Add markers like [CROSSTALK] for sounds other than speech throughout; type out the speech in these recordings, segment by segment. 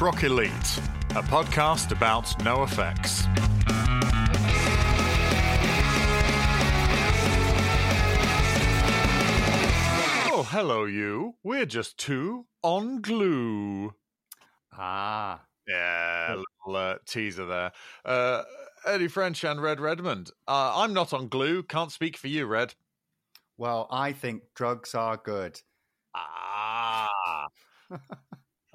Rock Elite, a podcast about NoFX. Oh, hello, you. We're just two on glue. Ah, Yeah, a little uh, teaser there. Uh, Eddie French and Red Redmond. Uh, I'm not on glue. Can't speak for you, Red. well, I think drugs are good. Ah. [LAUGHS]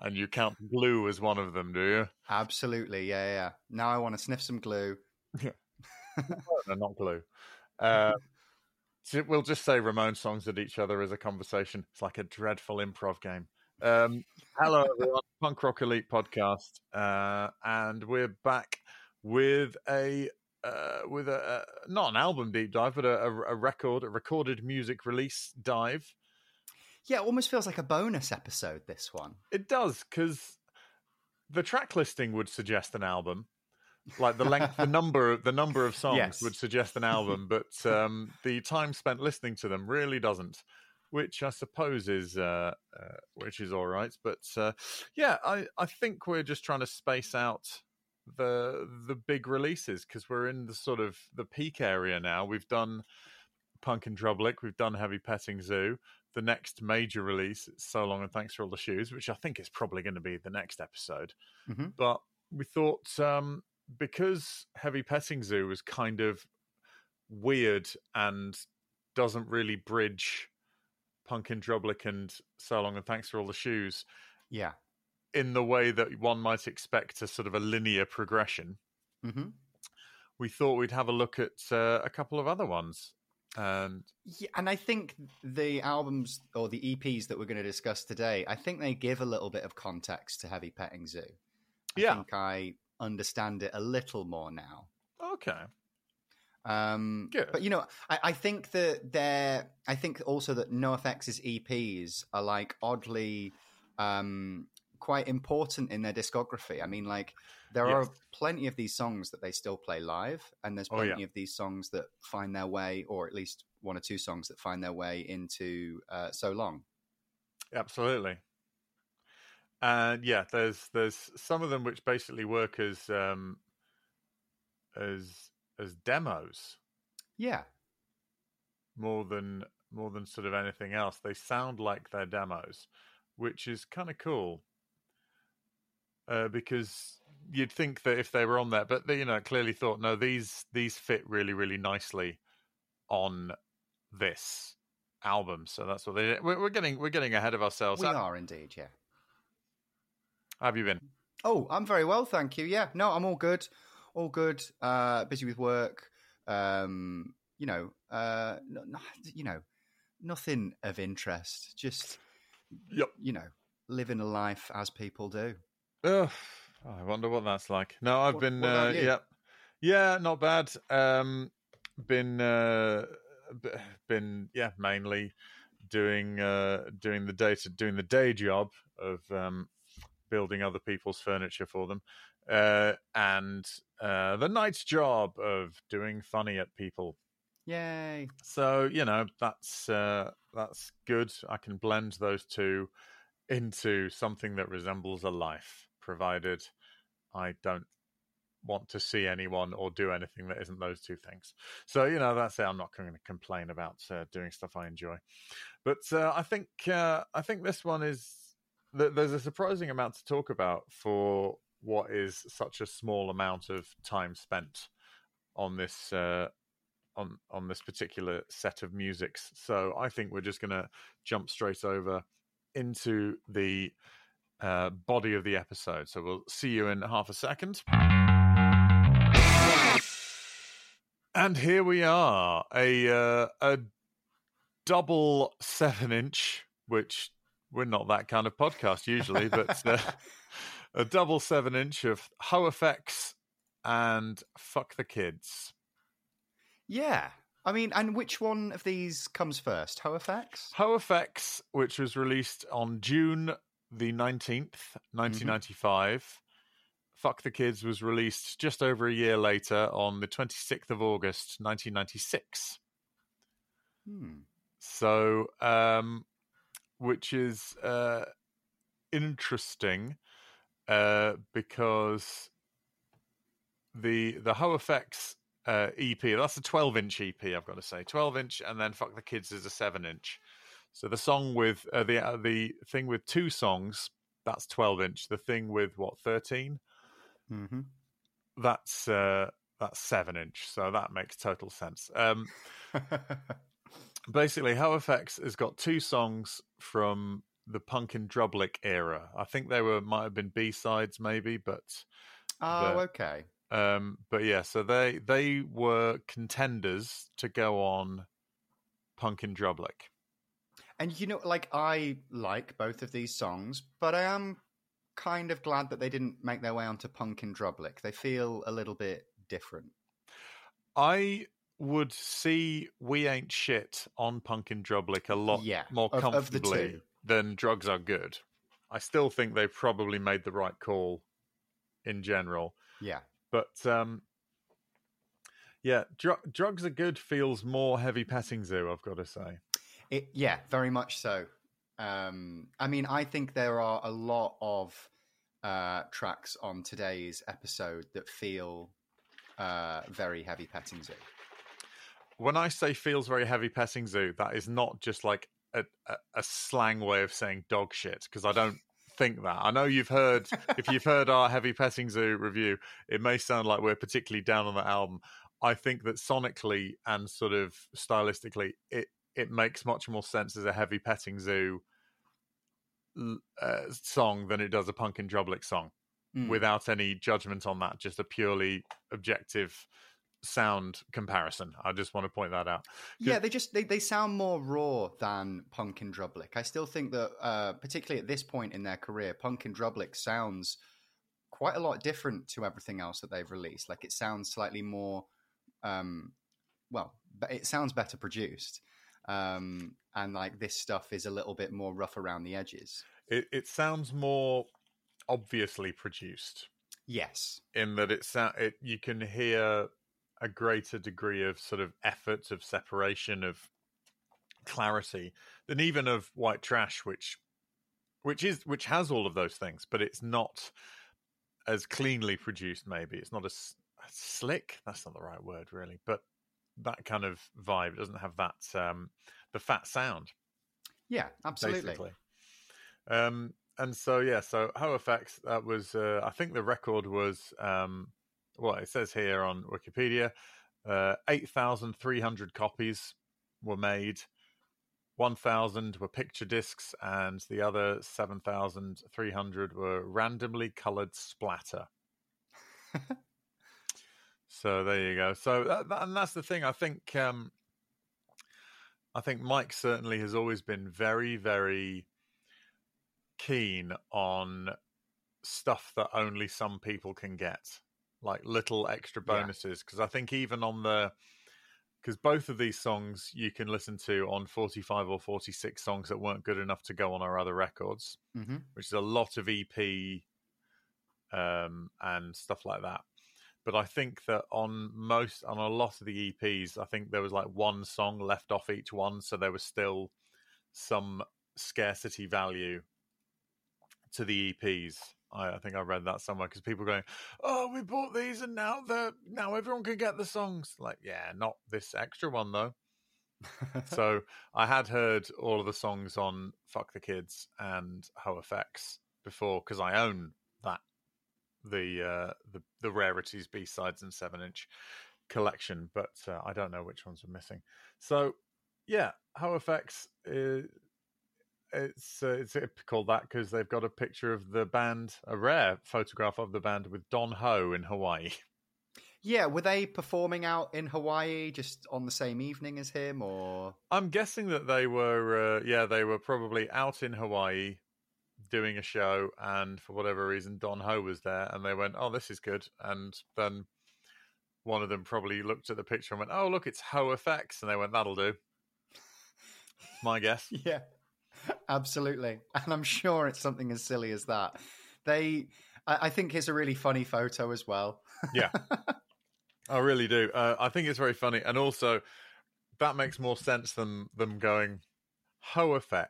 and you count glue as one of them, do you? Absolutely, yeah, yeah. Now I want to sniff some glue. [LAUGHS] no, not glue. Uh, we'll just say Ramones songs at each other as a conversation. It's like a dreadful improv game. Um, hello, everyone. [LAUGHS] Punk Rock Elite podcast, uh, and we're back with a uh, with a uh, not an album deep dive, but a, a, a record, a recorded music release dive. Yeah, it almost feels like a bonus episode. This one. It does because the track listing would suggest an album, like the length, the number, the number of [LAUGHS] songs Yes. would suggest an album, [LAUGHS] but um, the time spent listening to them really doesn't. Which I suppose is, uh, uh, which is all right, but uh, yeah, I, I think we're just trying to space out the the big releases because we're in the sort of the peak area now. We've done Punk in Drublic, we've done Heavy Petting Zoo, the next major release, So Long and Thanks for All the Shoes, which I think is probably going to be the next episode. Mhm. But we thought um, because Heavy Petting Zoo was kind of weird and doesn't really bridge Punk in Drublic and So Long and Thanks for All the Shoes Yeah. in the way that one might expect a sort of a linear progression, hmm we thought we'd have a look at uh, a couple of other ones. And Yeah, and I think the albums or the EPs that we're going to discuss today, I think they give a little bit of context to Heavy Petting Zoo. I Yeah. think I understand it a little more now. okay, Um, Good. But you know, I, I think that they're. I think also that NoFX's EPs are like oddly um, quite important in their discography. I mean, like there Yes. are plenty of these songs that they still play live, and there's Oh, yeah. plenty of these songs that find their way, or at least one or two songs that find their way into uh, "So Long." absolutely. And yeah, there's there's some of them which basically work as um, as as demos Yeah, more than more than sort of anything else. They sound like they're demos, which is kind of cool. Uh, because you'd think that if they were on there, but they, you know, clearly thought no, these these fit really really nicely on this album. So that's what they did. We're, we're getting we're getting ahead of ourselves. we are indeed. Yeah. how have you been? Oh, I'm very well, thank you. Yeah, no, I'm all good, all good. Uh, busy with work. Um, you know, uh, no, no, you know, nothing of interest. Just, Yep. you know, living a life as people do. Ugh, I wonder what that's like. No, I've What- been what uh, yeah, yeah, not bad. Um, been uh, been yeah, mainly doing uh, doing the day to doing the day job of um, building other people's furniture for them, uh, and uh, the night job of doing funny at people. Yay! So you know that's uh, that's good. I can blend those two into something that resembles a life, provided I don't want to see anyone or do anything that isn't those two things. So you know that's it. I'm not going to complain about uh, doing stuff I enjoy, but uh, I think uh, I think this one is th- there's a surprising amount to talk about for what is such a small amount of time spent on this uh, on on this particular set of musics. So I think we're just going to jump straight over into the uh, body of the episode. So we'll see you in half a second. And here we are, a uh, a double seven inch, which we're not that kind of podcast usually, but uh, [LAUGHS] a double seven inch of HOFX and Fuck the Kids. Yeah, I mean, and which one of these comes first? HOFX. Ho Effects, which was released on June the 19th, 1995. Fuck the Kids was released just over a year later on the 26th of August, 1996. Hmm. So, um, which is uh, interesting uh, because the the HOFX uh, EP that's a 12 inch EP. I've got to say 12 inch, and then Fuck the Kids is a seven inch. So the song with uh, the uh, the thing with two songs that's 12 inch. The thing with what 13 Mm-hmm. that's uh, that's seven inch. So that makes total sense. Um, basically, HOFX has got two songs from the Punk in Drublic era. I think they were might have been B sides, maybe, but oh, The- okay. um, but yeah. So they they were contenders to go on Punk in Drublic. And you know, like I like both of these songs, but I am kind of glad that they didn't make their way onto Punk in Drublic. They feel a little bit different. I would see We Ain't Shit on Punk in Drublic a lot Yeah, more of- of comfortably two. than Drugs Are Good. I still think they probably made the right call in general. Yeah. But um, yeah, Dr- Drugs Are Good feels more heavy petting zoo, I've got to say. It, yeah, very much so. Um, I mean, I think there are a lot of uh, tracks on today's episode that feel uh, very heavy petting zoo. When I say feels very heavy petting zoo, that is not just like a, a, a slang way of saying dog shit, because I don't think that. I know you've heard, [LAUGHS] if you've heard our heavy petting zoo review, it may sound like we're particularly down on the album. I think that sonically and sort of stylistically, it, it makes much more sense as a heavy petting zoo uh, song than it does a punk in drublic song. Mm. without any judgment on that, just a purely objective sound comparison. I just want to point that out. Yeah, they just they, they sound more raw than Punk in Drublic. I still think that, uh, particularly at this point in their career, Punk in Drublic sounds quite a lot different to everything else that they've released. Like it sounds slightly more, um, well, but it sounds better produced, um, and like this stuff is a little bit more rough around the edges. It, it sounds more obviously produced. Yes, in that it sound it you can hear a greater degree of sort of effort of separation of clarity than even of white trash which which is which has all of those things but it's not as cleanly produced maybe. It's not as, as slick. That's not the right word really but that kind of vibe it doesn't have that um the fat sound yeah, absolutely. Um, and so yeah, so HOFX that was uh, I think the record was um, well it says here on Wikipedia uh, eight thousand three hundred copies were made. 1000 were picture discs and the other 7300 were randomly colored splatter [LAUGHS] so there you go. So that, that- and that's the thing i think um i think mike certainly has always been very very keen on stuff that only some people can get like little extra bonuses because i think even on the because both of these songs you can listen to on 45 or 46 songs that weren't good enough to go on our other records hmm which is a lot of ep um, and stuff like that but i think that on most on a lot of the eps i think there was like one song left off each one so there was still some scarcity value to the eps i, I think i read that somewhere because people going oh we bought these and now they're now everyone can get the songs. Like yeah not this extra one though. So [LAUGHS] I had heard all of the songs on Fuck the Kids and HOFX before because I own the uh, the the rarities B sides and seven inch collection, but uh, I don't know which ones are missing. So yeah, HOFX. Uh, it's uh, it's called that because they've got a picture of the band, a rare photograph of the band with Don Ho in Hawaii. [LAUGHS] yeah, were they performing out in Hawaii just on the same evening as him, or I'm guessing that they were, uh, yeah, they were probably out in Hawaii doing a show, and for whatever reason, Don Ho was there, and they went, "Oh, this is good," and then one of them probably looked at the picture and went, "Oh, look, it's HOFX," and they went, "That'll do." My guess. [LAUGHS] Yeah, absolutely. And I'm sure it's something as silly as that. They, I, I think it's a really funny photo as well. Yeah. [LAUGHS] I really do. Uh, I think it's very funny, and also that makes more sense than them going HOFX.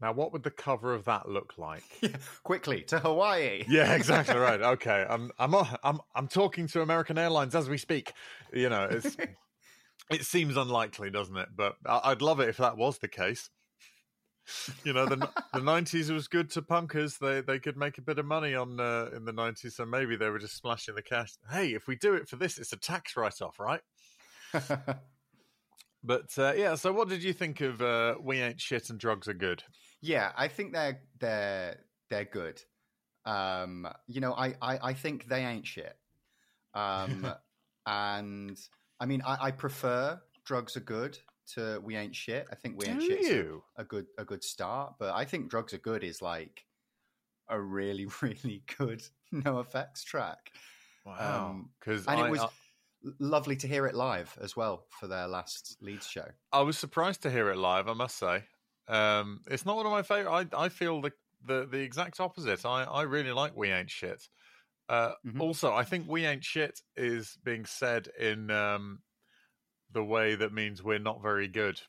Now, what would the cover of that look like? [LAUGHS] Quickly to Hawaii. [LAUGHS] yeah, exactly right. Okay, I'm I'm I'm I'm talking to American Airlines as we speak. You know, it's [LAUGHS] it seems unlikely, doesn't it? But I'd love it if that was the case. You know, the the nineties was good to punkers. They they could make a bit of money on uh, in the nineties, so maybe they were just splashing the cash. Hey, if we do it for this, it's a tax write off, right? but uh, yeah, so what did you think of uh, "We Ain't Shit and Drugs Are Good"? Yeah, I think they're they're they're good. Um, you know, I, I I think they ain't shit. Um, [LAUGHS] and I mean, I, I prefer drugs are good to we ain't shit. I think we ain't shit you? a good a good start, but I think drugs are good is like a really [LAUGHS] really good NoFX track. Wow, because and I, it was I, lovely to hear it live as well for their last Leeds show. I was surprised to hear it live. I must say, um, it's not one of my favorite. I I feel the the the exact opposite. I I really like we ain't shit. Uh, Mhm. Also, I think "we ain't shit" is being said in um, the way that means we're not very good.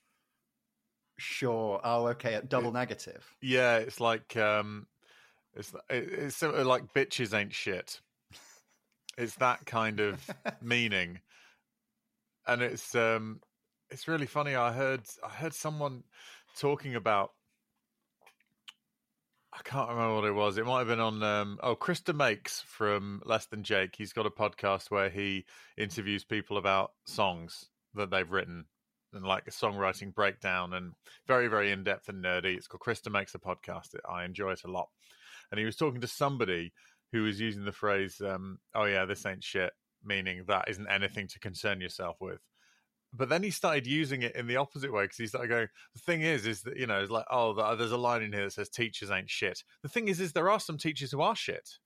Sure. Oh, okay. Double negative. Yeah, it's like um, it's it- it's sort of like bitches ain't shit. It's that kind of meaning, and it's um, it's really funny. I heard I heard someone talking about. I can't remember what it was. It might have been on um, oh Chris DeMakes from Less Than Jake. He's got a podcast where he interviews people about songs that they've written and like a songwriting breakdown and very very in depth and nerdy. It's called Chris DeMakes a Podcast. I enjoy it a lot. And he was talking to somebody who was using the phrase, um, "Oh yeah, this ain't shit," meaning that isn't anything to concern yourself with but then he started using it in the opposite way because he started going the thing is is that you know it's like oh there's a line in here that says teachers ain't shit. The thing is is there are some teachers who are shit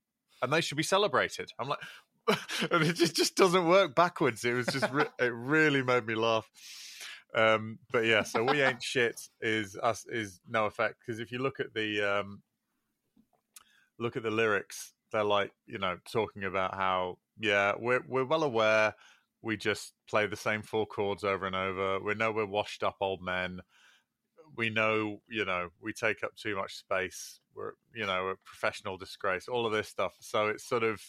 and they should be celebrated. I'm like [LAUGHS] and it just, just doesn't work backwards. It was just re- [LAUGHS] it really made me laugh. Um but yeah so we ain't shit is us is NoFX because if you look at the um look at the lyrics they're like you know talking about how yeah we're we're well aware we just play the same four chords over and over. We know we're washed up old men. We know, you know, we take up too much space. We're, you know, a professional disgrace. All of this stuff. So it's sort of,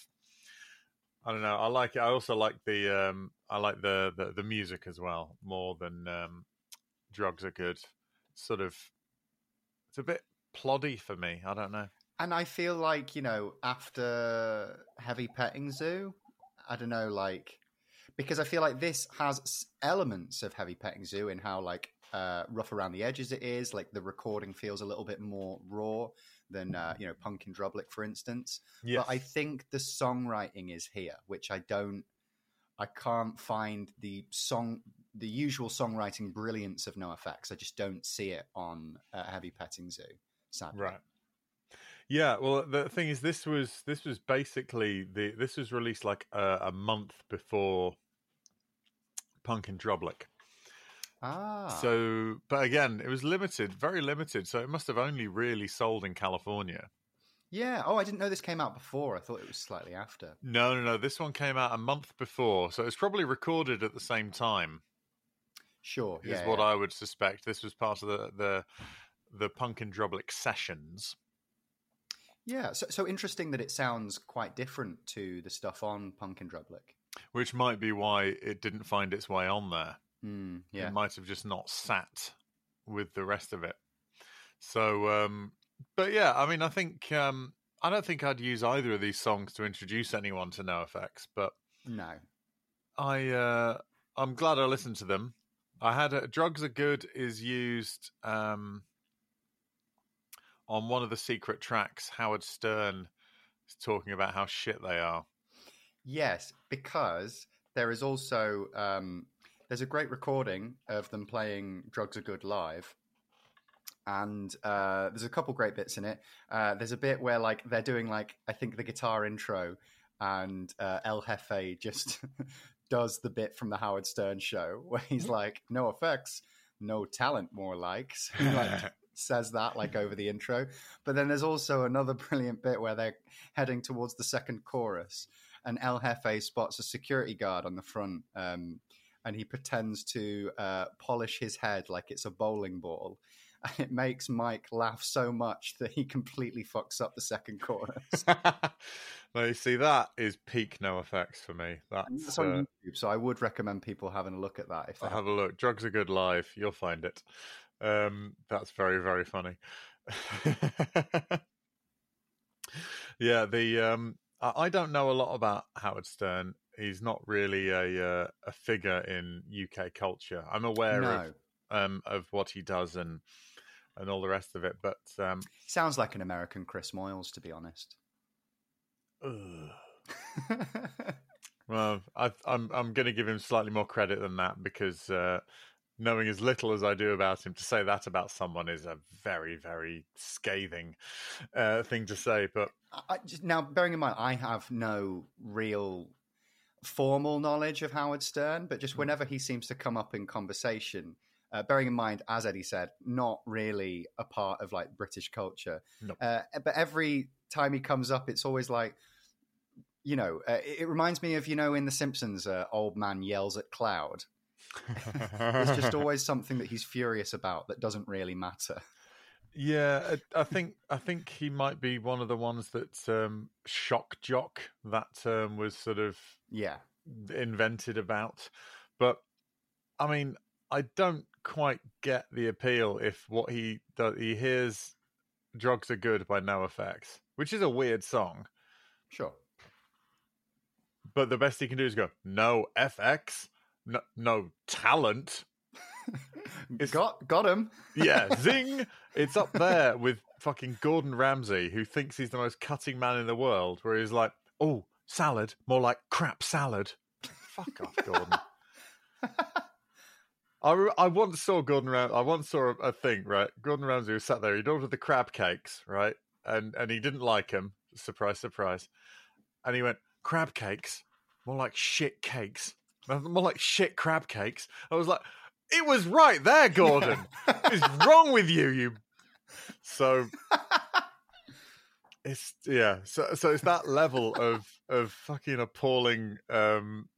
I don't know. I like it. I also like the, um, I like the the, the music as well more than um, drugs are good. Sort of, it's a bit ploddy for me. I don't know. And I feel like, you know, after Heavy Petting Zoo, I don't know, like, because I feel like this has elements of Heavy Petting Zoo in how, like, uh, rough around the edges it is. Like, the recording feels a little bit more raw than, uh, you know, Punk in Drublic, for instance. Yeah, But I think the songwriting is here, which I don't, I can't find the song, the usual songwriting brilliance of NoFX. I just don't see it on uh, Heavy Petting Zoo, sadly. Right. Yeah, well, the thing is, this was this was basically the this was released like a, a month before Punk in Drublic. Ah. So, but again, it was limited, very limited. So it must have only really sold in California. Yeah. Oh, I didn't know this came out before. I thought it was slightly after. No, no, no. This one came out a month before, so it was probably recorded at the same time. Sure. Is Yeah. what yeah. I would suspect. This was part of the the the Punk in Drublic sessions. Yeah. So, so interesting that it sounds quite different to the stuff on Punk in Drublic. Which might be why it didn't find its way on there. Mm, yeah. It might have just not sat with the rest of it. So, um, but yeah, I mean, I think um, I don't think I'd use either of these songs to introduce anyone to NoFX, but No. I uh, I'm glad I listened to them. I had a, "Drugs Are Good" is used um, on one of the secret tracks. Howard Stern is talking about how shit they are. Yes, because there is also um, there's a great recording of them playing "Drugs Are Good" live, and uh, there's a couple great bits in it. Uh, there's a bit where like they're doing like I think the guitar intro, and uh, El Jefe just [LAUGHS] does the bit from the Howard Stern show [LAUGHS] where he's like, "NoFX, no talent, more likes." Like [LAUGHS] says that like over the intro. But then there's also another brilliant bit where they're heading towards the second chorus, and El Jefe spots a security guard on the front, um, and he pretends to uh, polish his head like it's a bowling ball. and [LAUGHS] it makes Mike laugh so much that he completely fucks up the second chorus. [LAUGHS] now you see that is peak NoFX for me. That's, on uh, YouTube, so I would recommend people having a look at that if they have a look. Drugs are good live. You'll find it. Um, that's very very funny. [LAUGHS] yeah, the um, I don't know a lot about Howard Stern. He's not really a uh, a figure in UK culture. I'm aware No, of um, of what he does and and all the rest of it, but um, sounds like an American Chris Moyles, to be honest. ugh. [LAUGHS] well, I, I'm I'm going to give him slightly more credit than that because uh, knowing as little as I do about him, to say that about someone is a very very scathing uh, thing to say. But I, just, now, bearing in mind, I have no real formal knowledge of Howard Stern, but Mm. just whenever he seems to come up in conversation, uh, bearing in mind, as Eddie said, not really a part of like British culture. Uh, but every time he comes up, it's always like, you know, uh, it, it reminds me of you know in The Simpsons, uh, old man yells at cloud. It's just [LAUGHS] always something that he's furious about that doesn't really matter. Yeah, I I think I think he might be one of the ones that um, shock jock that term was sort of Yeah, invented about. But I mean, I don't quite get the appeal if what he does. He hears "Drugs Are Good" by NoFX, which is a weird song, sure. but the best he can do is go "No FX, no, no talent." [LAUGHS] It's- got got him. [LAUGHS] Yeah, zing! It's up there with fucking Gordon Ramsay, who thinks he's the most cutting man in the world, where he's like, oh, salad, more like crap salad. Fuck off, Gordon. [LAUGHS] I, re- I once saw Gordon Ramsay, I once saw a, a thing, right? Gordon Ramsay was sat there, he'd ordered the crab cakes, right? And, and he didn't like them. Surprise, surprise. And he went, crab cakes? More like shit cakes. More like shit crab cakes. I was like, it was right there, Gordon. what is [LAUGHS] wrong with you? You. So [LAUGHS] it's yeah. So so it's that level of of fucking appalling. um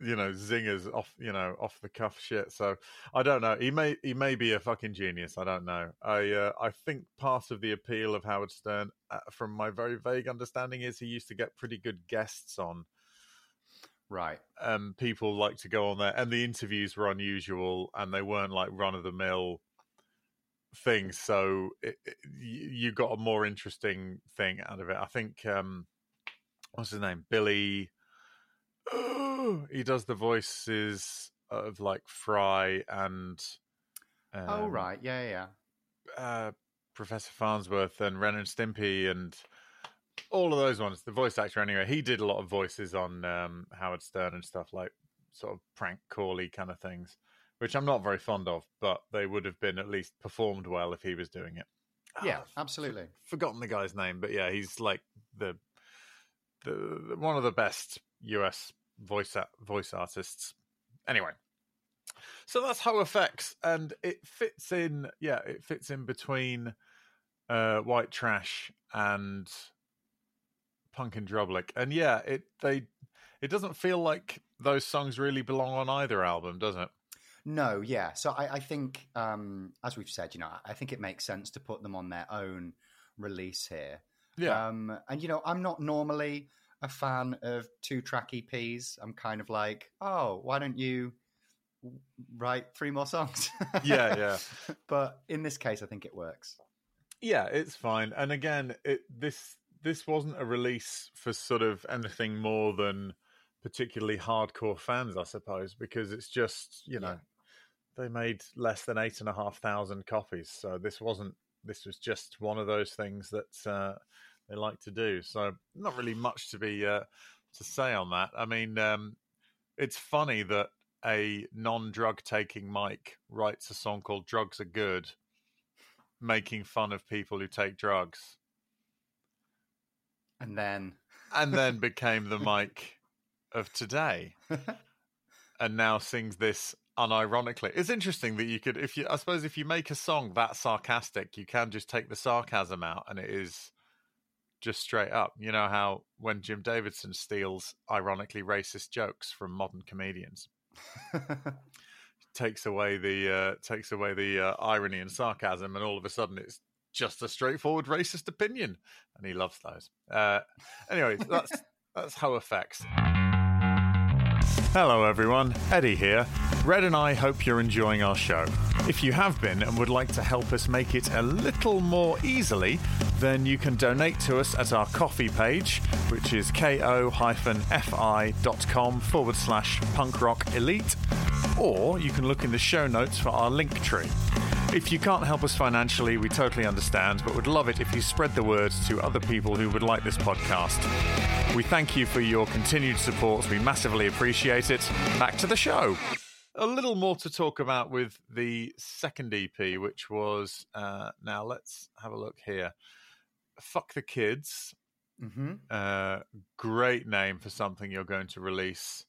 you know zingers off you know off the cuff shit so i don't know he may he may be a fucking genius i don't know i uh, i think part of the appeal of howard stern uh, from my very vague understanding is he used to get pretty good guests on Right. um, people like to go on there, and the interviews were unusual, and they weren't like run of the mill things. So it, it, you got a more interesting thing out of it. I think um, what's his name, Billy. [GASPS] he does the voices of like Fry and um, oh right. Yeah, yeah. yeah. uh, Professor Farnsworth and Ren and Stimpy and all of those ones. The voice actor, anyway, he did a lot of voices on um, Howard Stern and stuff like sort of prank cally kind of things, which I'm not very fond of, but they would have been at least performed well if he was doing it. Yeah, Ah, absolutely. forgotten the guy's name, but yeah, he's like the the, the one of the best US voice a- voice artists. Anyway, so that's HOFX, and it fits in. Yeah, it fits in between uh, White Trash and Punk in Drublic, and yeah, it they it doesn't feel like those songs really belong on either album, does it? No, yeah. So I, I think, um, as we've said, you know, I think it makes sense to put them on their own release here. Yeah, Um, and you know, I'm not normally a fan of two track EPs. I'm kind of like, oh, why don't you write three more songs? yeah, yeah. [LAUGHS] but in this case, I think it works. Yeah, it's fine. And again, it this this wasn't a release for sort of anything more than particularly hardcore fans, I suppose, because it's just you know they made less than eight and a half thousand copies, so this wasn't. This was just one of those things that uh, they like to do. So not really much to be uh, to say on that. I mean, um, it's funny that a non-drug taking Mike writes a song called "Drugs Are Good." making fun of people who take drugs And then, and then became the Mike of today [LAUGHS] and now sings this unironically. It's interesting that you could if you I suppose if you make a song that sarcastic, you can just take the sarcasm out and it is just straight up. You know how when Jim Davidson steals ironically racist jokes from modern comedians. [LAUGHS] takes away the uh, takes away the uh, irony and sarcasm, and all of a sudden it's just a straightforward racist opinion, and he loves those. Uh, anyway, that's [LAUGHS] that's HOFX. Hello, everyone. Eddie here. Red and I hope you're enjoying our show. If you have been and would like to help us make it a little more easily, then you can donate to us at our Ko-fi page, which is ko-fi.com forward slash punk rock elite, or you can look in the show notes for our link tree. If you can't help us financially, we totally understand, but would love it if you spread the word to other people who would like this podcast. We thank you for your continued support. We massively appreciate it. Back to the show. A little more to talk about with the second EP, which was uh, now let's have a look here. Fuck the Kids. Mm-hmm. Uh, great name for something you're going to release.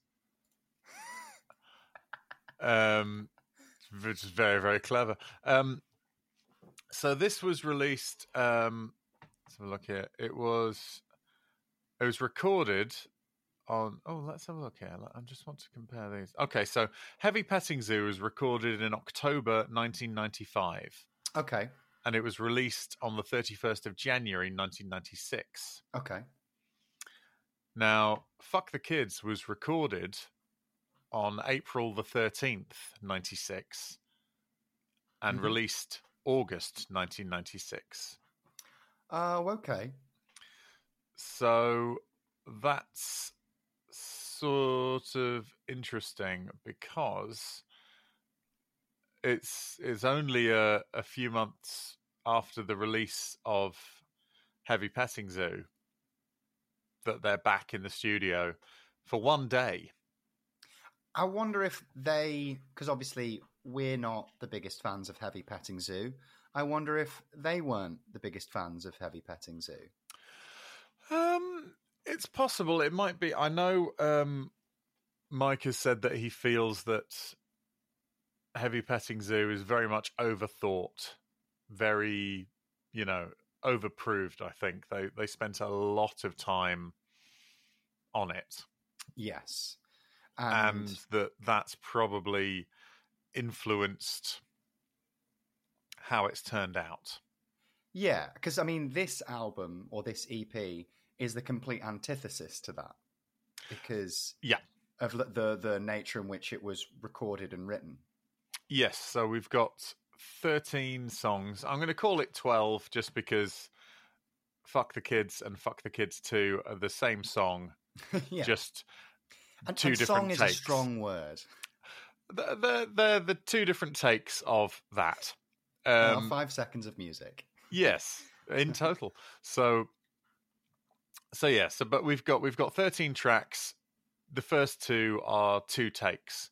[LAUGHS] um, which is very very clever. Um, so this was released. Um, let's have a look here. It was it was recorded on. Oh, let's have a look here. I just want to compare these. Okay, so Heavy Petting Zoo was recorded in October 1995, Okay. and it was released on the 31st of January 1996. Okay. Now, Fuck the Kids was recorded on April the 13th, 96, and Mhm. released August 1996. Oh, okay. So that's sort of interesting because it's it's only a, a few months after the release of Heavy Petting Zoo that they're back in the studio for one day. I wonder if they, because obviously we're not the biggest fans of Heavy Petting Zoo. I wonder if they weren't the biggest fans of Heavy Petting Zoo. Um, it's possible. It might be. I know. Um, Mike has said that he feels that Heavy Petting Zoo is very much overthought, very, you know, overproved. I think they they spent a lot of time on it, Yes. And, And, that that's probably influenced how it's turned out. yeah, because I mean, this album or this EP is the complete antithesis to that because Yeah. of the the nature in which it was recorded and written. Yes, so we've got 13 songs. I'm going to call it 12 just because Fuck the Kids and Fuck the Kids 2 are the same song, [LAUGHS] yeah, just and, two and different song is takes. a strong word. they're, they're, they're the two different takes of that. Um, five seconds of music. yes, in [LAUGHS] total. So so yeah, so but we've got we've got 13 tracks. The first two are two takes.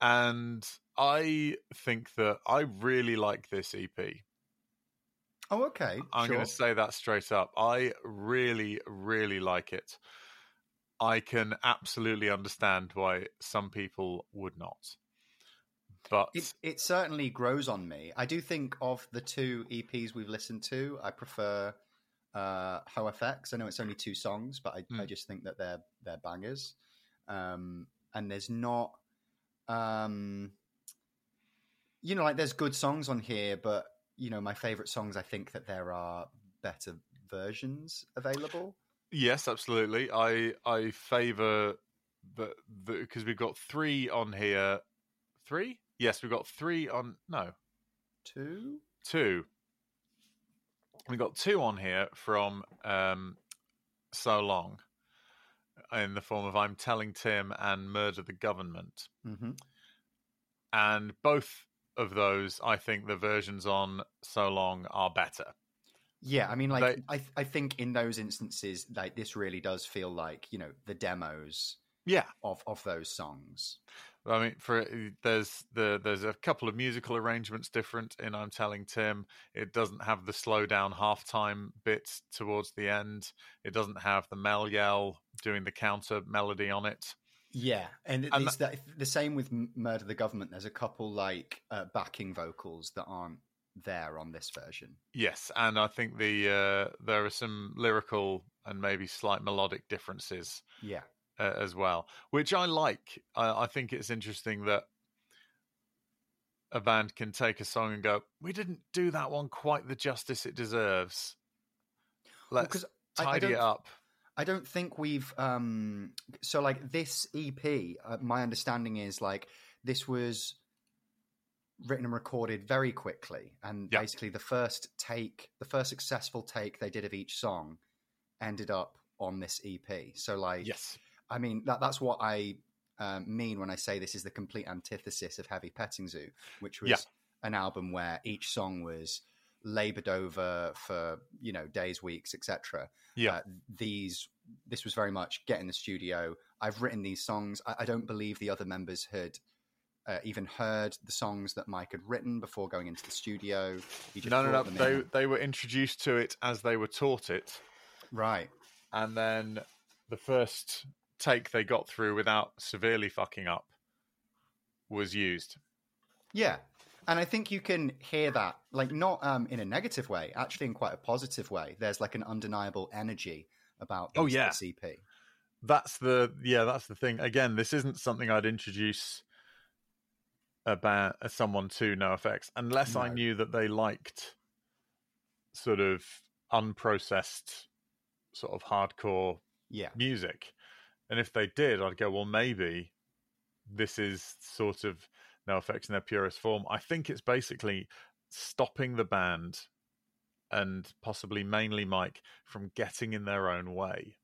And I think that I really like this EP. Oh, okay. I'm sure. going to say that straight up. I really, really like it. I can absolutely understand why some people would not. But It, it certainly grows on me. I do think of the two EPs we've listened to, I prefer uh, HOFX. I know it's only two songs, but I, I Mm. just think that they're they're bangers. Um, and there's not, um, you know, like there's good songs on here, but you know, my favorite songs. I think that there are better versions available. Yes, absolutely. I I favor the because we've got three on here. Three? Yes, we've got three on. No, Two. two. We've got two on here from um, so long, in the form of "I'm Telling Tim" and "Murder the Government," Mm-hmm. and both of those, I think the versions on "So Long" are better. Yeah, I mean, like They- I, I think in those instances, like this really does feel like you know the demos Yeah, of of those songs. I mean, for there's the there's a couple of musical arrangements different in "I'm Telling Tim." It doesn't have the slow down halftime bits towards the end. It doesn't have the Mel yell doing the counter melody on it. Yeah, and, And it's the, the same with Murder the Government. There's a couple like uh, backing vocals that aren't there on this version. Yes, and I think the uh, there are some lyrical and maybe slight melodic differences Yeah, uh, as well, which I like. I, I think it's interesting that a band can take a song and go, "We didn't do that one quite the justice it deserves. Let's I- I tidy don't- it up." I don't think we've um so like this EP uh, my understanding is like this was written and recorded very quickly and Yeah. basically the first take the first successful take they did of each song ended up on this EP so like Yes. I mean that that's what I um, mean when I say this is the complete antithesis of Heavy Petting Zoo which was Yeah. an album where each song was labored over for you know days weeks etc Yeah. uh, these this was very much get in the studio i've written these songs i, I don't believe the other members had uh, even heard the songs that mike had written before going into the studio he just no, no, no. They in. they were introduced to it as they were taught it, right and then the first take they got through without severely fucking up was used. yeah and i think you can hear that like not um, in a negative way actually in quite a positive way there's like an undeniable energy about Oh, yeah. E That's the yeah, that's the thing. Again, this isn't something I'd introduce about uh, someone to NoFX unless I knew that they liked sort of unprocessed, sort of hardcore yeah music. And if they did, I'd go, well, maybe this is sort of NoFX in their purest form. I think it's basically stopping the band and possibly mainly Mike from getting in their own way.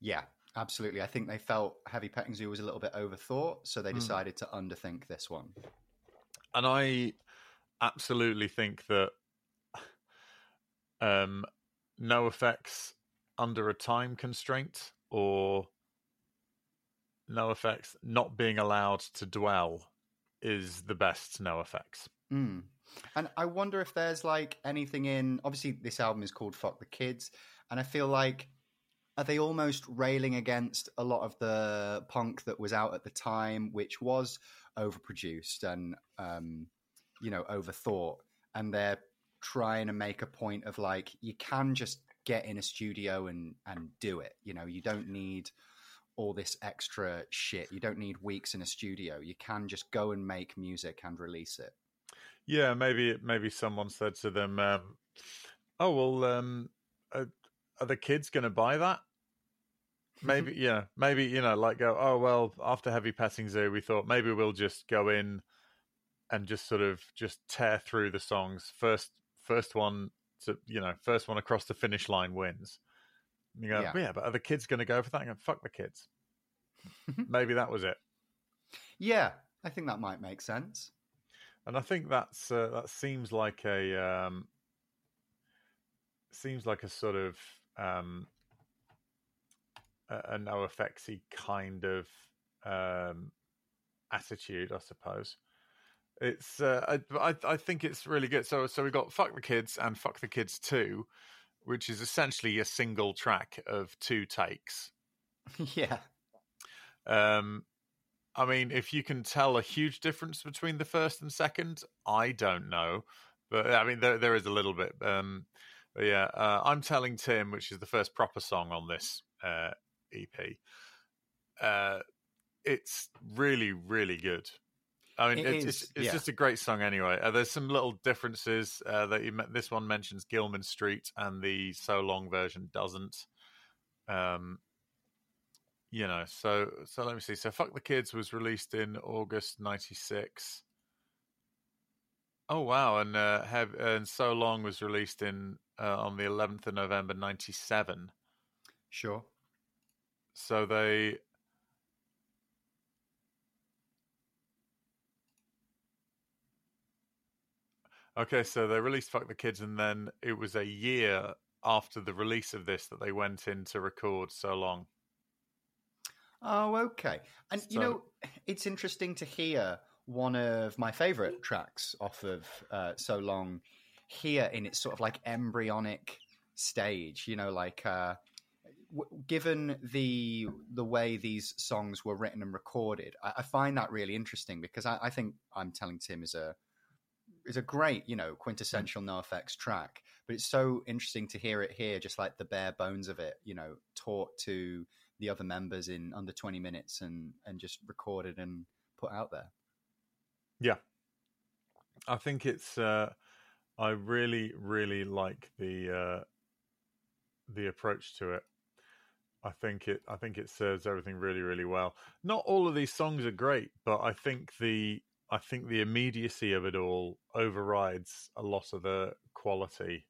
Yeah, absolutely. I think they felt Heavy Petting Zoo was a little bit overthought, so they Hmm. decided to underthink this one. And I absolutely think that [SIGHS] um, NoFX under a time constraint or NoFX not being allowed to dwell is the best NoFX. Mm. And I wonder if there's like anything in. Obviously, this album is called "Fuck the Kids," and I feel like are they almost railing against a lot of the punk that was out at the time, which was overproduced and um, you know overthought, and they're trying to make a point of like you can just get in a studio and and do it. You know, you don't need all this extra shit. You don't need weeks in a studio. You can just go and make music and release it. Yeah, maybe maybe someone said to them, um, "Oh well, um, are, are the kids going to buy that?" Maybe yeah, maybe you know, like go, "Oh well, after Heavy Petting Zoo, we thought maybe we'll just go in and just sort of just tear through the songs. First, first one to you know, first one across the finish line wins." And you go, Yeah. yeah. but are the kids going to go for that? And Fuck the kids. maybe that was it. Yeah, I think that might make sense. and I think that's uh, that seems like a um, seems like a sort of um, a, no effectsy kind of um, attitude, I suppose. It's uh, I, I I think it's really good. So so we got fuck the kids and fuck the kids too, which is essentially a single track of two takes. [LAUGHS] yeah. Um, I mean, if you can tell a huge difference between the first and second, I don't know, but I mean, there there is a little bit. Um, but yeah, uh, I'm telling Tim, which is the first proper song on this uh, EP. Uh, it's really, really good. I mean, It it's is, it's, it's yeah. just a great song anyway. Uh, there's some little differences uh, that you, this one mentions Gilman Street and the So Long version doesn't. Um, you know, so so let me see. So "Fuck the Kids" was released in August '96. Oh wow, and uh, have and "So Long" was released in uh, on the 11th of November '97. Sure. So they Okay, so they released Fuck the Kids and then it was a year after the release of this that they went in to record So Long. Oh, okay. And you know, it's interesting to hear one of my favorite tracks off of uh, So Long here in its sort of like embryonic stage. You know, like uh, w- given the the way these songs were written and recorded, I, I find that really interesting because I, I think I'm telling Tim is a is a great, you know, quintessential NoFX track. But it's so interesting to hear it here, just like the bare bones of it, you know, taught to the other members in under 20 minutes and and just recorded and put out there. Yeah. I think it's. Uh, I really, really like the uh, the approach to it. I think it. I think it serves everything really, really well. Not all of these songs are great, but I think the. I think the immediacy of it all overrides a lot of the quality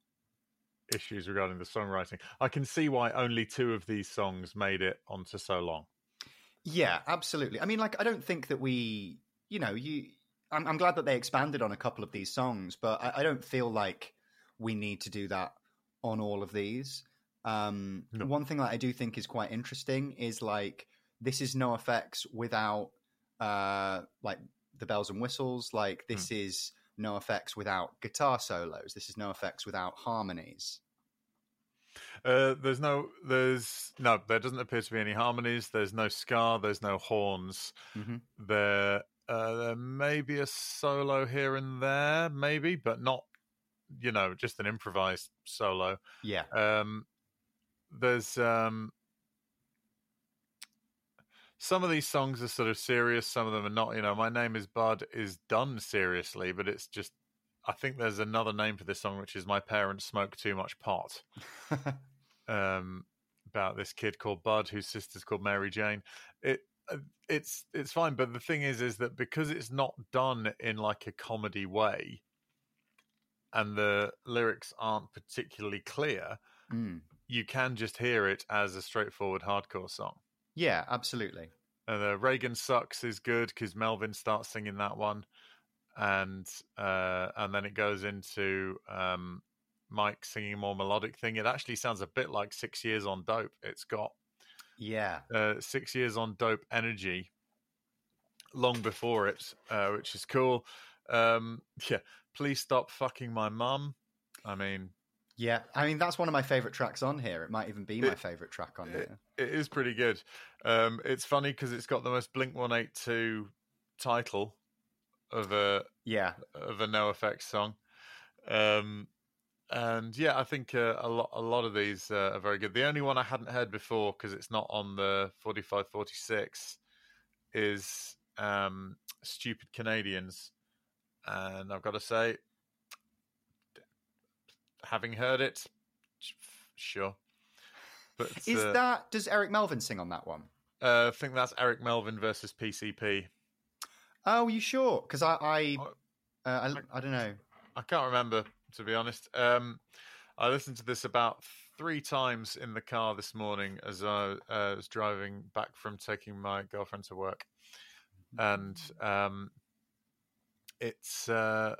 issues regarding the songwriting. I can see why only two of these songs made it onto so long. Yeah, absolutely. I mean, like, I don't think that we, you know, you I'm, I'm glad that they expanded on a couple of these songs, but I, I don't feel like we need to do that on all of these. Um, no. One thing that I do think is quite interesting is like this is NoFX without uh, like the bells and whistles. Like this mm. is effects without guitar solos. This is NoFX without harmonies. Uh, there's no, there's no, there doesn't appear to be any harmonies. There's no ska. There's no horns. Mm-hmm. There uh, there may be a solo here and there, maybe, but not, you know, just an improvised solo. Yeah. Um, there's um, some of these songs are sort of serious, some of them are not. You know, my name is Bud is done seriously, but it's just. I think there's another name for this song, which is "My Parents Smoke Too Much Pot." [LAUGHS] um, about this kid called Bud, whose sister's called Mary Jane. It uh, it's it's fine but the thing is is that because it's not done in like a comedy way and the lyrics aren't particularly clear mm. You can just hear it as a straightforward hardcore song yeah absolutely and uh, reagan sucks is good because melvin starts singing that one and uh, and then it goes into um, mike singing a more melodic thing it actually sounds a bit like six years on dope it's got yeah. Uh, six years on Dope Energy, long before it, uh, which is cool. Um, [LAUGHS] yeah. Please stop fucking my mum. I mean, yeah, I mean that's one of my favorite tracks on here. It might even be my favorite track on it, here. It is pretty good. Um, it's funny because it's got the most Blink One Eight Two title of a yeah of a NoFX song. Um, and yeah, I think uh, a lot a lot of these uh, are very good. The only one I hadn't heard before because it's not on the forty five forty six is um, "Stupid Canadians," and I've got to say, having heard it, sure. But is uh, that does Eric Melvin sing on that one? Uh, I think that's Eric Melvin versus PCP. Oh, you sure? Because I I, uh, I I don't know. I can't remember to be honest. Um, I listened to this about three times in the car this morning as I uh, was driving back from taking my girlfriend to work, and um, it's uh,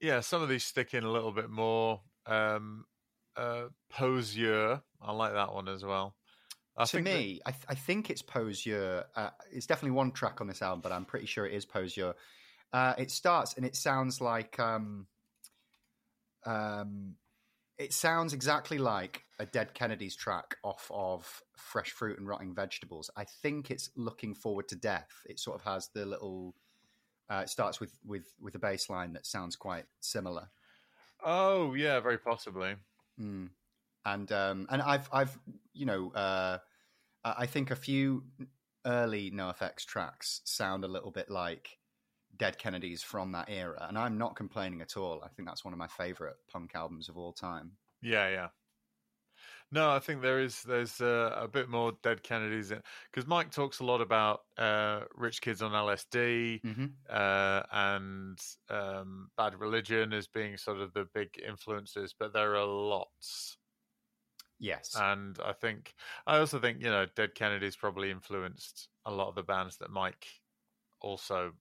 yeah, some of these stick in a little bit more. Um, uh, Poseur, I like that one as well. I to me, that... I, th- I, think it's Poseur. Uh, it's definitely one track on this album, but I'm pretty sure it is Poseur. Uh, it starts and it sounds like um, um, it sounds exactly like a Dead Kennedys track off of Fresh Fruit and Rotting Vegetables. I think it's Looking Forward to Death. It sort of has the little. Uh, it starts with with with a bass line that sounds quite similar. Oh yeah, very possibly. Mm. And um, and I've I've you know uh, I think a few early NOFX tracks sound a little bit like Dead Kennedys from that era, and I'm not complaining at all. I think that's one of my favorite punk albums of all time. Yeah, yeah. No, I think there is there's uh, a bit more Dead Kennedys because Mike talks a lot about uh, Rich Kids on LSD mm-hmm. uh, and um, Bad Religion as being sort of the big influences, but there are lots. Yes, and I think I also think you know Dead Kennedys probably influenced a lot of the bands that Mike also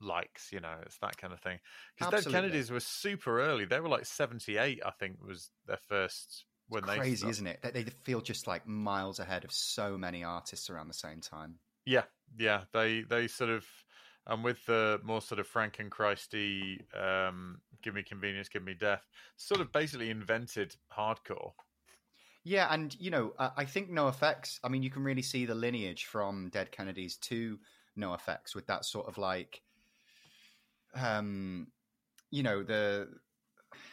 likes, you know, it's that kind of thing. Because Dead Kennedys were super early. They were like 78, I think, was their first when it's crazy, isn't it? They, they feel just like miles ahead of so many artists around the same time. Yeah, yeah. They they sort of and with the more sort of Frankenchrist um, give me convenience, give me death, sort of basically invented hardcore. Yeah, and you know, I think NoFX. I mean, you can really see the lineage from Dead Kennedys to NoFX with that sort of like um, you know, the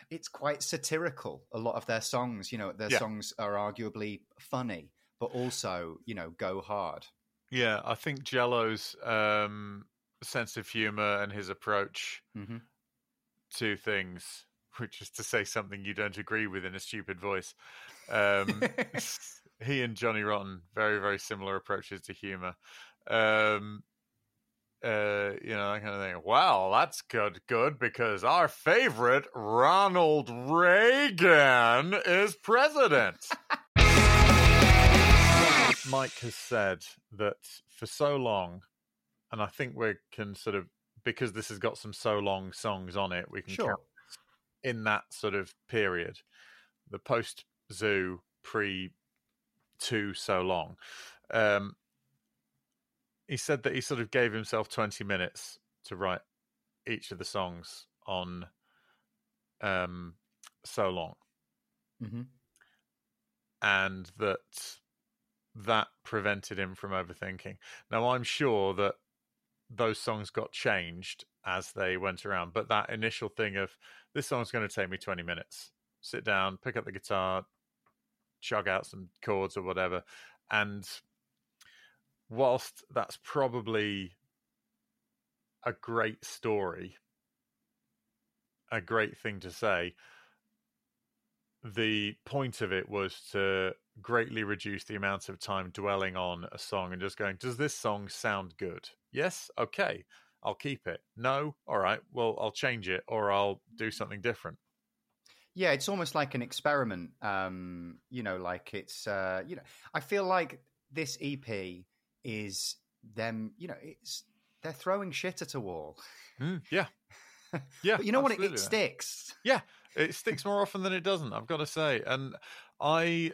it's quite satirical. A lot of their songs, you know, their yeah. songs are arguably funny, but also, you know, go hard. Yeah, I think Jello's um, sense of humor and his approach mm-hmm. two things, which is to say something you don't agree with in a stupid voice. Um, [LAUGHS] he and Johnny Rotten very very similar approaches to humor. Um, uh, you know, that kind of thing. Well, that's good, good, because our favorite Ronald Reagan is president. Mike has said that for so long, and I think we can sort of because this has got some so long songs on it, we can Sure. count in that sort of period, the post zoo, pre two so long. Um, he said that he sort of gave himself 20 minutes to write each of the songs on um, so long. Hmm and that that prevented him from overthinking. Now i'm sure that those songs got changed as they went around but that initial thing of this song's going to take me 20 minutes. Sit down pick up the guitar chug out some chords or whatever and whilst that's probably a great story, a great thing to say, the point of it was to greatly reduce the amount of time dwelling on a song and just going, does this song sound good? Yes, okay, I'll keep it. No, all right, well, I'll change it or I'll do something different. Yeah, it's almost like an experiment. Um, you know, like it's uh, you know, I feel like this EP is them. You know, it's they're throwing shit at a wall. Mm, yeah. [LAUGHS] Yeah. but you know what? It, it sticks. Yeah, it sticks more often than it doesn't i've got to say and i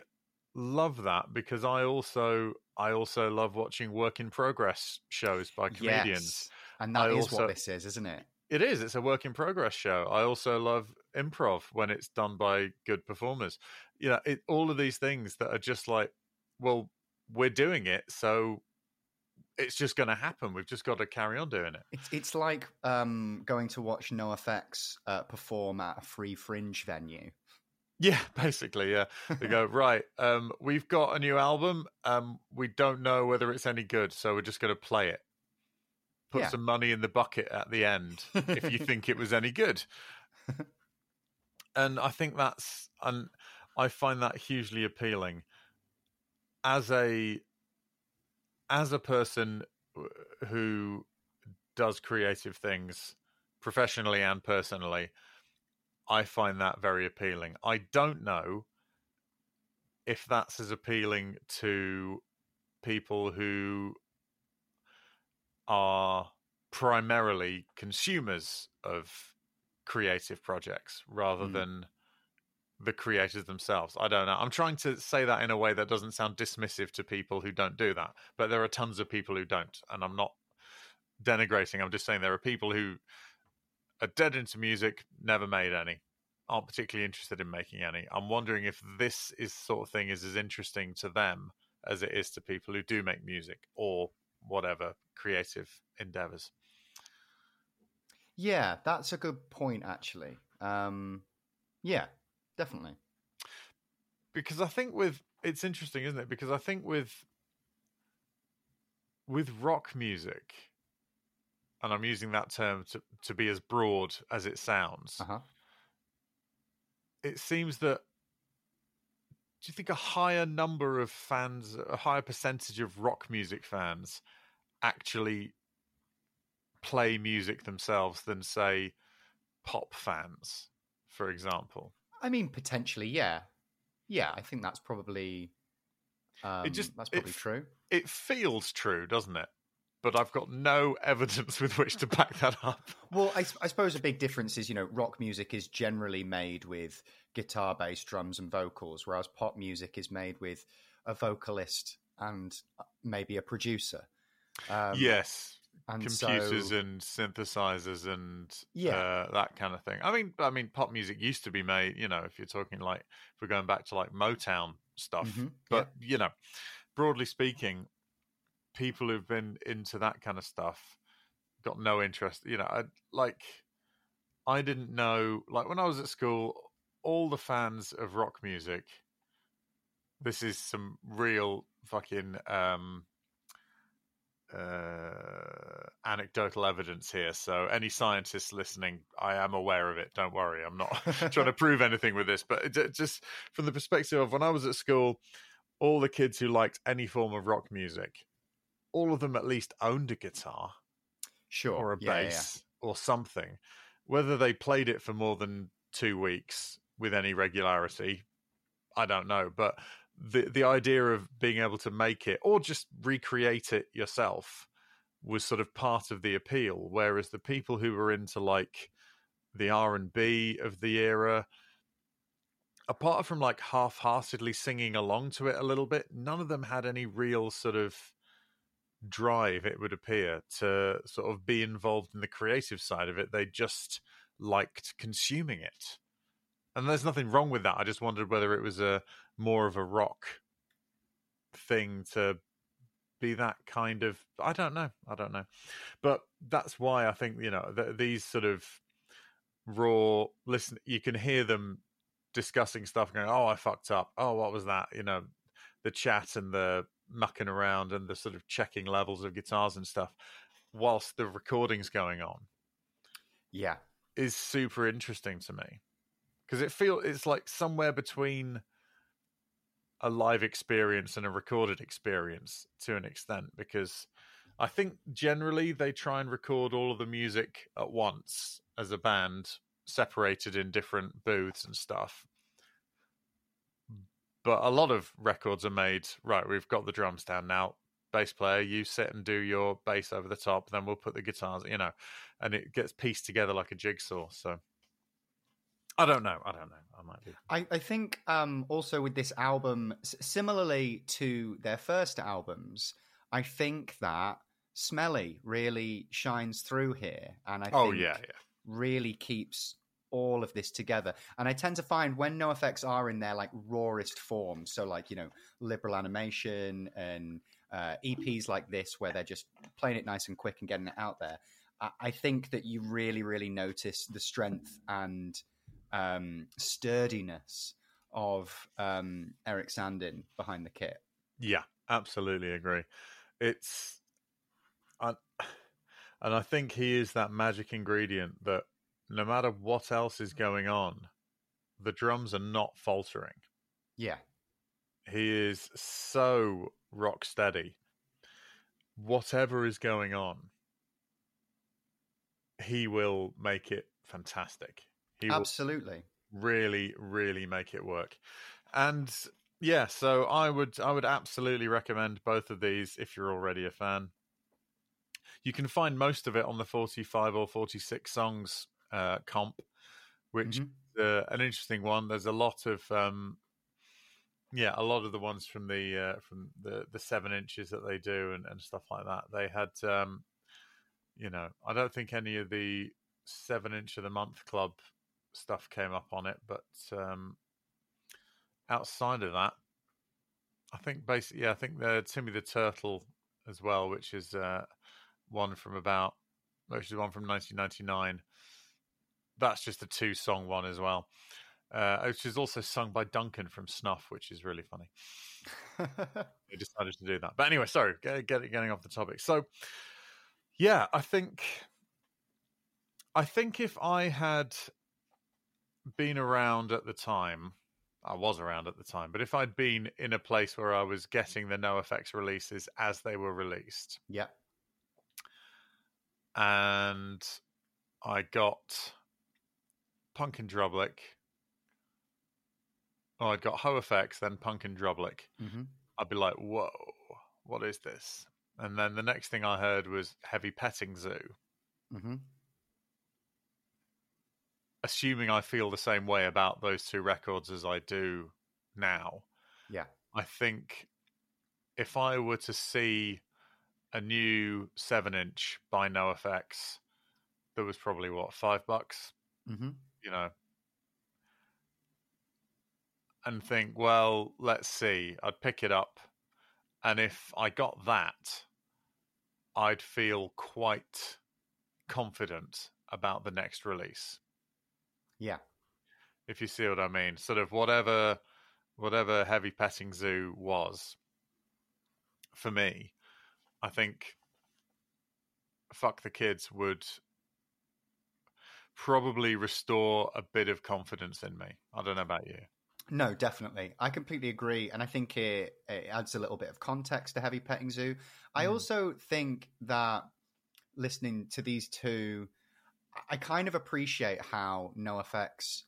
love that because i also i also love watching work in progress shows by comedians Yes. And that I is also- what this is, isn't it? it is it's a work in progress show i also love improv when it's done by good performers you know it, all of these things that are just like well we're doing it so it's just going to happen we've just got to carry on doing it It's it's like um, going to watch No Effects uh, perform at a free fringe venue. Yeah, [LAUGHS] basically, yeah. They go, [LAUGHS] right, um, we've got a new album. Um, we don't know whether it's any good, so we're just going to play it. Put Yeah. some money in the bucket at the end if you think it was any good. [LAUGHS] and I think that's, and I find that hugely appealing as a as a person who does creative things professionally and personally. I find that very appealing. I don't know if that's as appealing to people who are primarily consumers of creative projects rather Mm. than the creators themselves. I don't know. I'm trying to say that in a way that doesn't sound dismissive to people who don't do that, but there are tons of people who don't, and I'm not denigrating. I'm just saying there are people who are dead into music, never made any, aren't particularly interested in making any. I'm wondering if this is sort of thing is as interesting to them as it is to people who do make music or whatever creative endeavors. Yeah, that's a good point, actually. Um, yeah, definitely. because I think with it's interesting, isn't it? Because I think with with rock music, and I'm using that term to to be as broad as it sounds. Uh huh. It seems that do you think a higher number of fans, a higher percentage of rock music fans, actually play music themselves than say pop fans, for example? I mean, potentially, yeah, yeah. I think that's probably. Um, just- that's it probably f- true. it feels true, doesn't it? But I've got no [LAUGHS] evidence with which to back that up. Well, I suppose a big difference is, you know, rock music is generally made with guitar, bass, drums, and vocals, whereas pop music is made with a vocalist and uh, maybe a producer. Um, yes, and computers so, and synthesizers and Yeah. uh, that kind of thing. I mean, I mean, pop music used to be made. You know, if you're talking like if we're going back to like Motown stuff, Mhm, but you know, broadly speaking, people who've been into that kind of stuff got no interest. You know, I, like I didn't know. Like when I was at school, all the fans of rock music. This is some real fucking um, uh, anecdotal evidence here. So, any scientists listening, I am aware of it. Don't worry, I'm not [LAUGHS] trying to [LAUGHS] prove anything with this. But just from the perspective of when I was at school, all the kids who liked any form of rock music, all of them at least owned a guitar, sure, or a yeah, bass, yeah. or something. Whether they played it for more than two weeks with any regularity, I don't know. But the the idea of being able to make it or just recreate it yourself was sort of part of the appeal whereas the people who were into like the R&B of the era apart from like half-heartedly singing along to it a little bit none of them had any real sort of drive it would appear to sort of be involved in the creative side of it. They just liked consuming it. And there's nothing wrong with that. I just wondered whether it was a more of a rock thing to be that kind of i don't know i don't know. But that's why i think you know the, these sort of raw listen you can hear them discussing stuff going oh i fucked up. Oh what was that? You know the chat and the mucking around and the sort of checking levels of guitars and stuff whilst the recording's going on yeah. is super interesting to me. Because it feels it's like somewhere between a live experience and a recorded experience to an extent because I think generally they try and record all of the music at once as a band, separated in different booths and stuff. But a lot of records are made, right, we've got the drums down now. Bass player, you sit and do your bass over the top, then we'll put the guitars, you know, and it gets pieced together like a jigsaw. So I don't know. I don't know. I might be. I, I think um, also with this album, similarly to their first albums, I think that Smelly really shines through here, and I oh yeah, yeah, really keeps all of this together. And I tend to find when NoFX are in their like rawest form, so like you know liberal animation and uh, EPs like this, where they're just playing it nice and quick and getting it out there. I, I think that you really, really notice the strength and um, sturdiness of um, Eric Sandin behind the kit. Yeah, absolutely agree. It's, and I think he is that magic ingredient that no matter what else is going on, the drums are not faltering. Yeah. He is so rock steady. Whatever is going on, he will make it fantastic. He Absolutely. really, really make it work. And yeah, so I would I would absolutely recommend both of these if you're already a fan. You can find most of it on the 45 or 46 songs uh, comp, which mm-hmm. is uh, an interesting one. There's a lot of um, yeah, a lot of the ones from the uh, from the the seven inches that they do and, and stuff like that. They had um, you know, I don't think any of the seven inch of the month club stuff came up on it, but um, outside of that, I think basically, yeah, I think the Timmy the Turtle as well, which is uh, one from about, which is one from 1999. That's just a two song one as well, uh, which is also sung by Duncan from Snuff, which is really funny. [LAUGHS] they decided to do that, but anyway, sorry, get, get, getting off the topic. So, yeah, I think, I think if I had been around at the time, I was around at the time, but if I'd been in a place where I was getting the NOFX releases as they were released, yeah, and I got Punk in Drublic. Oh, I'd got NOFX, then Punk in Drublic. Mm-hmm. I'd be like, "Whoa, what is this?" And then the next thing I heard was Heavy Petting Zoo. Mm-hmm assuming I feel the same way about those two records as I do now. Yeah. I think if I were to see a new seven inch by NOFX, that was probably what, five bucks? Mm-hmm. You know, and think, well, let's see, I'd pick it up. And if I got that, I'd feel quite confident about the next release. Yeah. If you see what I mean. Sort of whatever whatever heavy petting zoo was for me, I think "Fuck the Kids" would probably restore a bit of confidence in me. I don't know about you. No, definitely. I completely agree. And I think it, it adds a little bit of context to Heavy Petting Zoo. I Mm. also think that listening to these two, I kind of appreciate how NoFX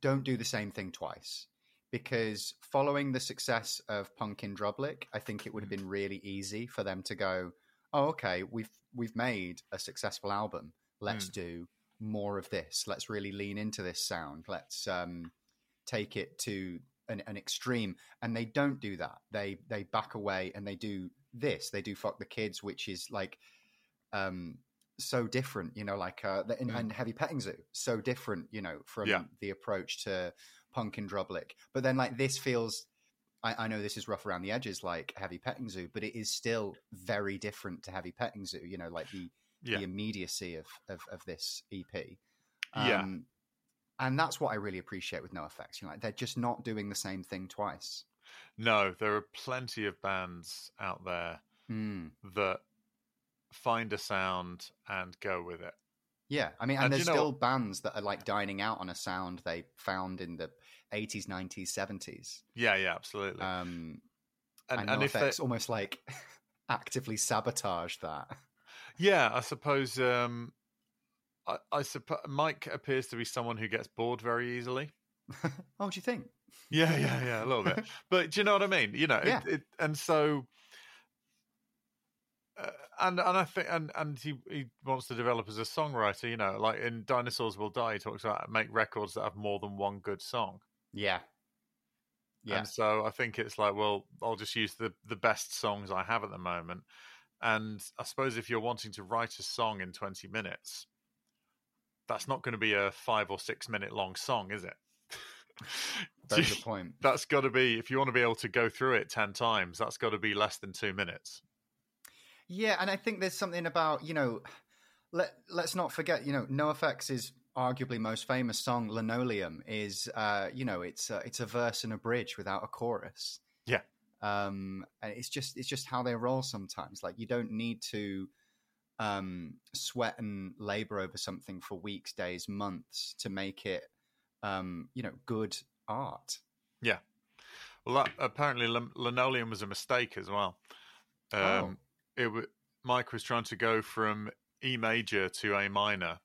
don't do the same thing twice. Because following the success of Punk in Drublic, I think it would have been really easy for them to go, "Oh, okay, we've we've made a successful album. Let's do more of this. Let's really lean into this sound. Let's um, take it to an, an extreme." And they don't do that. They they back away and they do this. They do "Fuck the Kids," which is like um, so different. You know, like uh, the, and, Mm. and Heavy Petting Zoo, so different. You know, from Yeah. the approach to Punk in Drublic. But then, like this feels. I, I know this is rough around the edges, like Heavy Petting Zoo, but it is still very different to Heavy Petting Zoo. You know, like the Yeah. the immediacy of, of of this EP. Yeah. Um, and that's what I really appreciate with NoFX. You know, like they're just not doing the same thing twice. No, there are plenty of bands out there Mm. that find a sound and go with it. Yeah, I mean, and, And there's you know still bands that are like dining out on a sound they found in the 80s, 90s, 70s. Yeah, yeah, absolutely. Um, and and, and if they, almost like [LAUGHS] actively sabotage that. yeah, I suppose um, I, I suppose Mike appears to be someone who gets bored very easily. [LAUGHS] oh, do you think? Yeah, yeah, yeah, a little bit. [LAUGHS] but do you know what I mean? You know, Yeah. it, it, and so, and and I think, and and he he wants to develop as a songwriter. You know, like in Dinosaurs Will Die, he talks about make records that have more than one good song. Yeah. Yeah. And so I think it's like, well, I'll just use the the best songs I have at the moment. And I suppose if you're wanting to write a song in 20 minutes, that's not going to be a five or six minute long song, is it? [LAUGHS] that's good point. that's got to be if you want to be able to go through it 10 times that's got to be less than two minutes Yeah, and I think there's something about you know, let let's not forget you know, NoFX is arguably most famous song, Linoleum, is uh, you know, it's a, it's a verse and a bridge without a chorus. Yeah. Um, and it's just it's just how they roll sometimes. Like you don't need to um sweat and labor over something for weeks, days, months to make it um, you know, good art. Yeah well that, apparently lin- linoleum was a mistake as well um Oh. It w- mike was trying to go from e major to a minor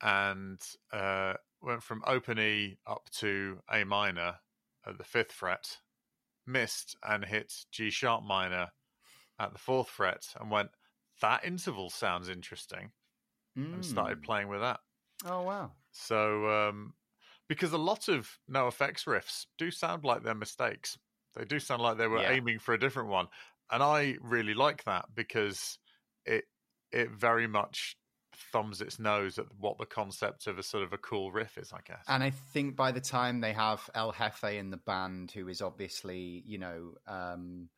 and uh went from open e up to a minor at the fifth fret missed and hit g sharp minor at the fourth fret and went that interval sounds interesting and started Mm. playing with that Oh wow. So, um, because a lot of NoFX riffs do sound like they're mistakes, they do sound like they were Yeah. aiming for a different one, and I really like that because it it very much thumbs its nose at what the concept of a sort of a cool riff is, I guess. And I think by the time they have El Jefe in the band, who is obviously, you know, um,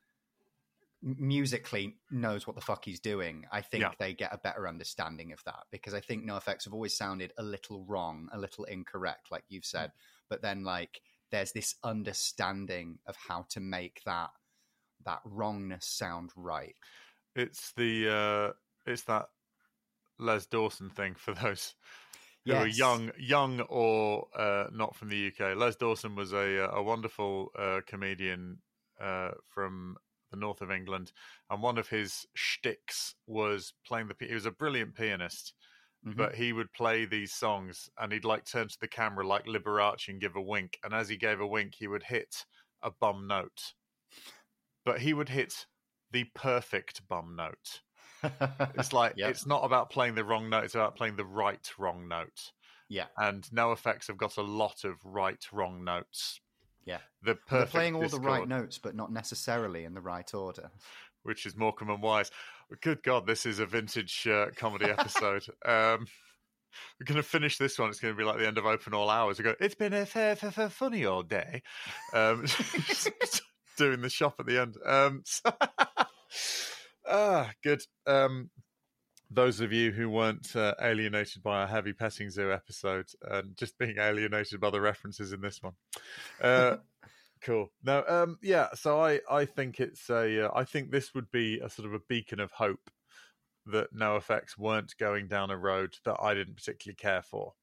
musically knows what the fuck he's doing, I think Yeah. they get a better understanding of that because I think NoFX have always sounded a little wrong, a little incorrect, like you've said. But then, like, there's this understanding of how to make that that wrongness sound right. It's the uh, it's that Les Dawson thing for [LAUGHS] those who are young, young or uh, not from the UK. Les Dawson was a a wonderful uh, comedian uh, from the north of England, and one of his shticks was playing the. He was a brilliant pianist, Mhm. but he would play these songs, and he'd like turn to the camera like Liberace and give a wink, and as he gave a wink, he would hit a bum note, but he would hit the perfect bum note. It's [LAUGHS] like Yep. it's not about playing the wrong note; it's about playing the right wrong note. Yeah. And NoFX have got a lot of right wrong notes. Yeah. The perfect They're playing all the right notes, but not necessarily in the right order. which is Morecambe and Wise. Good God, this is a vintage uh, comedy episode. [LAUGHS] um, we're going to finish this one. It's going to be like the end of Open All Hours. We go. It's been a funny all day. Um, [LAUGHS] doing the shop at the end. Um, [LAUGHS] so- ah, good. Um, those of you who weren't uh, alienated by our heavy petting zoo episode and just being alienated by the references in this one. Uh, [LAUGHS] cool. No, um, yeah. So I, I think it's a, uh, I think this would be a sort of a beacon of hope that NOFX weren't going down a road that I didn't particularly care for.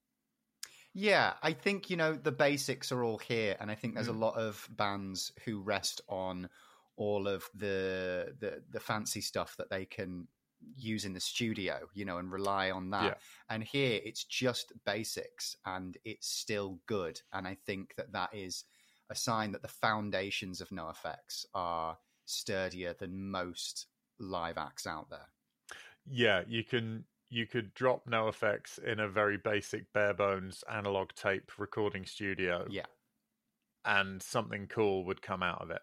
Yeah, I think you know the basics are all here, and I think there's Mm. a lot of bands who rest on all of the the the fancy stuff that they can use in the studio, you know, and rely on that. Yeah. And here it's just basics, and it's still good. And I think that that is a sign that the foundations of NoFX are sturdier than most live acts out there. Yeah, you can you could drop NoFX in a very basic bare bones analog tape recording studio Yeah. and something cool would come out of it.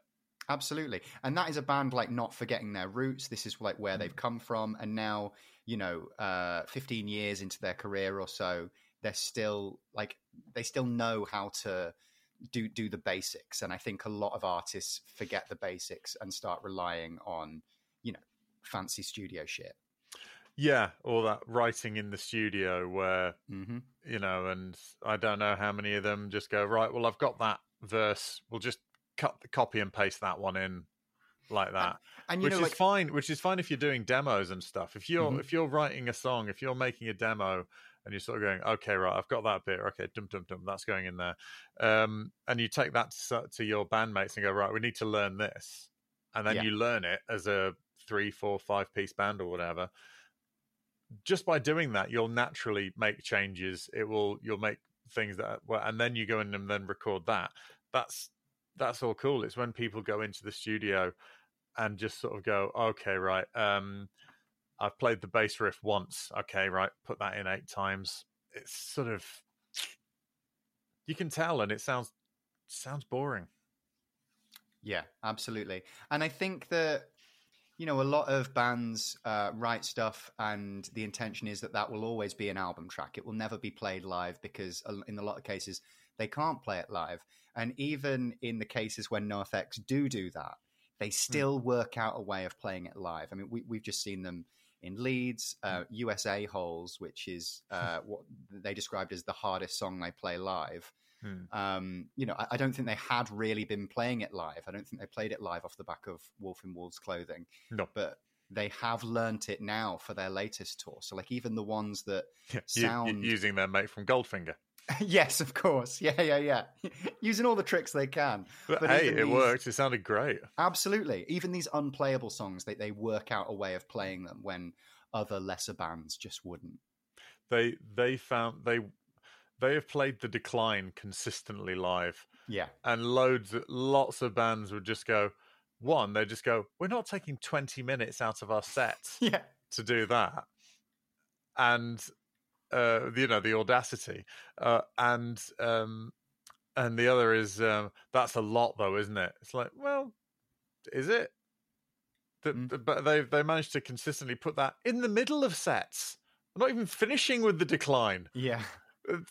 Absolutely. And that is a band like not forgetting their roots. This is like where they've come from. And now, you know, uh, 15 years into their career or so, they're still like, they still know how to do, do the basics. And I think a lot of artists forget the basics and start relying on, you know, fancy studio shit. Yeah, all that writing in the studio where hmm you know, and I don't know how many of them just go right. Well, I've got that verse. We'll just cut the copy and paste that one in like that, And, you which know, is like, fine. Which is fine if you're doing demos and stuff. If you're Mhm. if you're writing a song, if you're making a demo, and you're sort of going, okay, right, I've got that bit. Okay, dum dum dum, that's going in there. Um, and you take that to, to your bandmates and go, right, we need to learn this, and then Yeah. you learn it as a three, four, five piece band or whatever just by doing that, you'll naturally make changes. It will you'll make things that well, and then you go in and then record that. That's that's all cool. It's when people go into the studio and just sort of go, okay, right. Um, I've played the bass riff once. Okay, right. Put that in eight times. It's sort of you can tell, and it sounds sounds boring. Yeah, absolutely. And I think that you know a lot of bands uh, write stuff, and the intention is that that will always be an album track. It will never be played live because in a lot of cases they can't play it live. And even in the cases when NoFX do do that, they still work out a way of playing it live. I mean, we, we've just seen them in Leeds, uh, USA Holes, which is uh, what they described as the hardest song they play live Hmm. um, you know, I, I don't think they had really been playing it live. I don't think they played it live off the back of Wolf in Wolves clothing. No. But they have learnt it now for their latest tour. So, like, even the ones that, Yeah, [LAUGHS] you- you- Sound- using their mate from Goldfinger. [LAUGHS] yes, of course, yeah, yeah, yeah, [LAUGHS] using all the tricks they can. But, But hey, it these- worked. It sounded great. Absolutely. Even these unplayable songs, they, they work out a way of playing them when other lesser bands just wouldn't. They they found they they have played the decline consistently live. Yeah. and loads lots of bands would just go one they just go we're not taking 20 minutes out of our set [LAUGHS] Yeah. to do that and uh you know the audacity uh and um and the other is um that's a lot though isn't it it's like well is it the, Mm. the- but they they managed to consistently put that in the middle of sets not even finishing with the decline Yeah.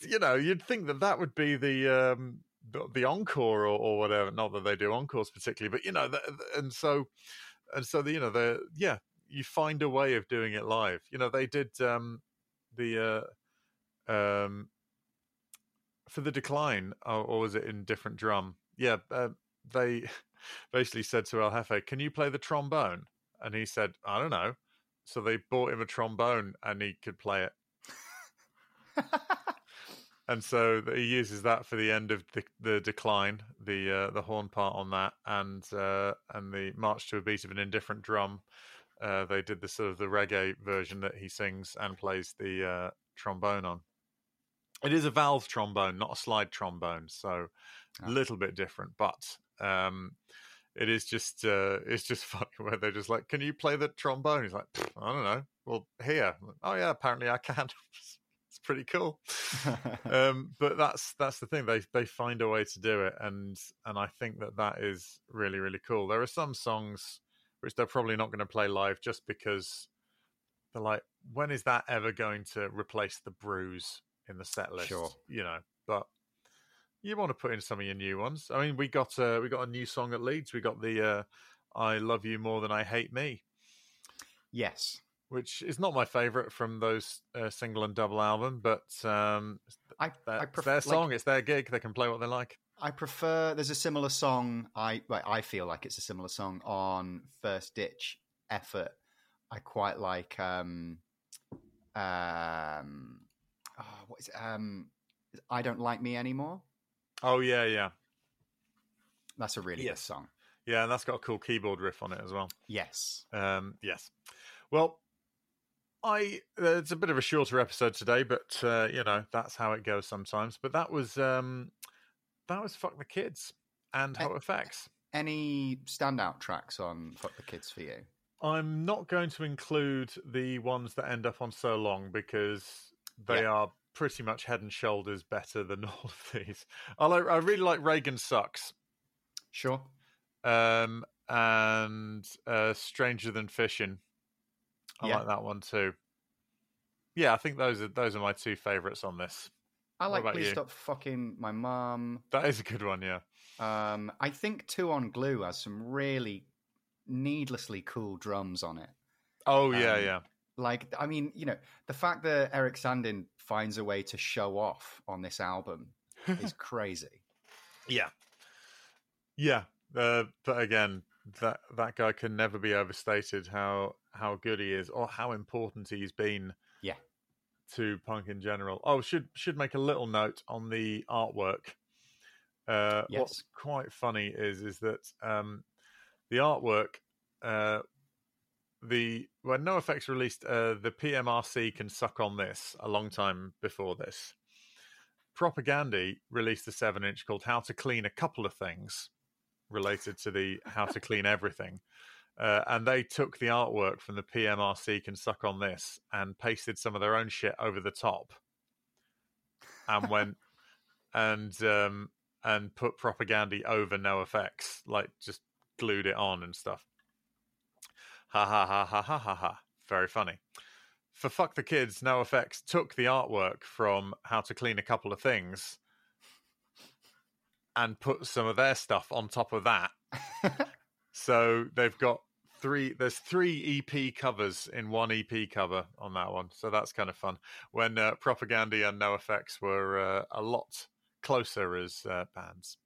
You know, you'd think that that would be the um, the encore or, or whatever. Not that they do encores particularly, but you know, the, the- and so and so the you know the yeah, you find a way of doing it live. You know, they did um, the uh, um, for the decline, or, or was it in different drum? Yeah, uh, they [LAUGHS] basically said to El Jefe, "Can you play the trombone?" And he said, "I don't know." So they bought him a trombone, and he could play it [LAUGHS] and so he uses that for the end of the, the decline, the uh, the horn part on that, and uh, and the march to a beat of an indifferent drum. Uh, they did the sort of the reggae version that he sings and plays the uh, trombone on. It is a valve trombone, not a slide trombone, so a Ah. little bit different. But um, it is just uh, it's just [LAUGHS] funny where they're just like, "Can you play the trombone?" He's like, "I don't know." Well, here, oh yeah, apparently I can. [LAUGHS] it's pretty cool. [LAUGHS] Um, but that's that's the thing they they find a way to do it and and i think that that is really really cool. There are some songs which they're probably not going to play live just because they're like when is that ever going to replace the bruise in the set list? Sure. you know but you want to put in some of your new ones. I mean we got uh, we got a new song at leeds. We got the uh, i love you more than i hate me. Yes. Which is not my favorite from those uh, single and double album but um I, that, I it's pref- their like- song, it's their gig. They can play what they like. I prefer. There's a similar song. I well, I feel like it's a similar song on First Ditch Effort I quite like um, um, oh, what is it? Um, I don't like me anymore. Oh yeah, yeah, That's a really Yes. good song. yeah. And that's got a cool keyboard riff on it as well. Yes. Um, yes. Well, I uh, it's a bit of a shorter episode today, but uh, you know that's how it goes sometimes. But that was um, that was fuck the kids and HOFX. Any standout tracks on Fuck the Kids for you? I'm not going to include the ones that end up on so long because they Yeah. are pretty much head and shoulders better than [LAUGHS] all of these. I like, I really like Reagan sucks. Sure. um, and uh, Stranger Than Fishing. I Yeah. like that one too. Yeah, I think those are those are my two favourites on this. I like Please you? Stop Fucking My Mom. That is a good one, yeah. Um, I think Two on Glue has some really needlessly cool drums on it. Oh yeah, Um, yeah. Like, I mean, you know, the fact that Eric Sandin finds a way to show off on this album is [LAUGHS] crazy. Yeah, yeah. Uh, but again, that that guy can never be overstated. How how good he is, or how important he's been. Yeah. To punk in general. Oh, should should make a little note on the artwork. Uh, Yes. What's quite funny is is that um, the artwork. Uh, the when NoFX released uh, the PMRC can suck on this a long time before this. Propagandhi released a seven inch called How to Clean a Couple of Things related to the How to Clean Everything. Uh, and they took the artwork from the PMRC can suck on this and pasted some of their own shit over the top and went [LAUGHS] and um and put Propagandhi over NoFX like just glued it on and stuff. Ha ha ha ha ha ha ha. Very funny. For fuck the kids NoFX took the artwork from how to clean a couple of things and put some of their stuff on top of that. [LAUGHS] So they've got three there's three ep covers in one ep cover on that one so that's kind of fun when uh, Propagandhi and NoFX were uh, a lot closer as uh, bands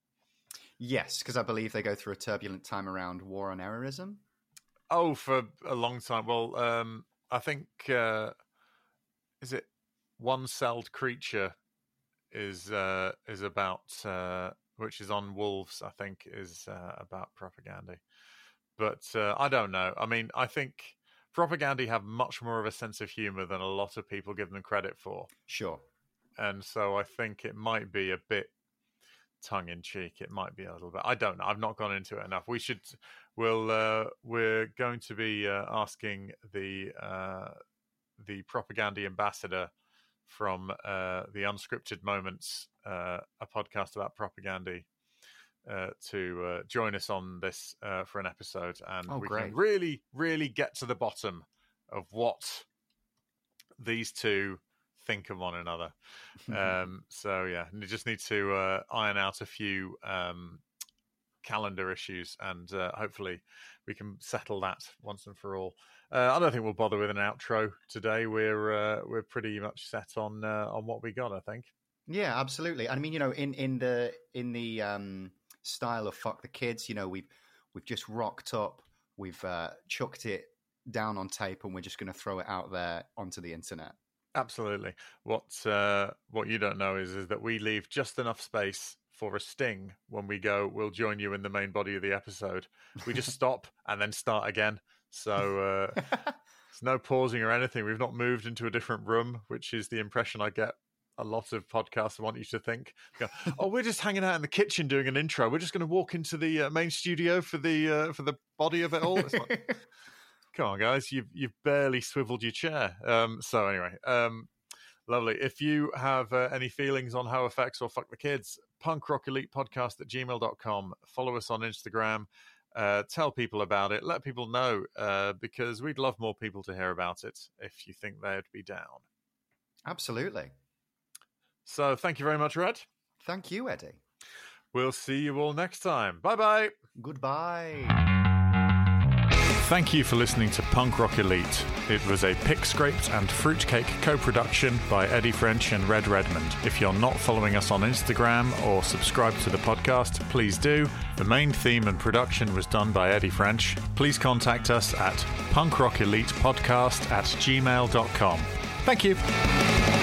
yes, because I believe they go through a turbulent time around war on errorism. Oh, for a long time. Well, um, I think uh, is it one celled creature is uh, is about uh, which is on wolves. I think is uh, about Propagandhi, but uh, I don't know. I mean, I think Propagandhi have much more of a sense of humor than a lot of people give them credit for, Sure. and so I think it might be a bit tongue in cheek. It might be a little bit. I don't know. I've not gone into it enough. We should. We'll. Uh, we're going to be uh, asking the uh, the Propagandhi ambassador from uh, the Unscripted Moments, uh, a podcast about Propagandhi. Uh, to uh, join us on this uh, for an episode, and Oh, we great. can really, really get to the bottom of what these two think of one another. [LAUGHS] Um, so yeah, you just need to uh, iron out a few um, calendar issues, and uh, hopefully we can settle that once and for all. Uh, I don't think we'll bother with an outro today. We're uh, we're pretty much set on uh, on what we got. I think. Yeah, absolutely. I mean, you know, in in the in the um, style of "fuck the kids," you know, we've we've just rocked up, we've uh, chucked it down on tape, and we're just going to throw it out there onto the internet. Absolutely. What uh, what you don't know is is that we leave just enough space for a sting when we go. We'll join you in the main body of the episode. We just [LAUGHS] stop and then start again. So uh, [LAUGHS] There's no pausing or anything. We've not moved into a different room, which is the impression I get a lot of podcasts want you to think. Go, oh, we're just hanging out in the kitchen doing an intro. We're just going to walk into the uh, main studio for the uh, for the body of it all. Like, [LAUGHS] come on, guys, you've you've barely swiveled your chair. Um, so anyway, um, lovely. If you have uh, any feelings on HOFX or fuck the kids, punk rock elite podcast at gmail.com. Follow us on Instagram. Uh, tell people about it. Let people know uh, because we'd love more people to hear about it if you think they'd be down. Absolutely. So thank you very much, Red. Thank you, Eddie. We'll see you all next time. Bye bye. Goodbye. Thank you for listening to Punk Rock Elite. It was a Pick Scraped and Fruitcake co production by Eddie French and Red Redmond. If you're not following us on Instagram or subscribe to the podcast, please do. The main theme and production was done by Eddie French. Please contact us at punkrockelitepodcast at gmail.com. Thank you.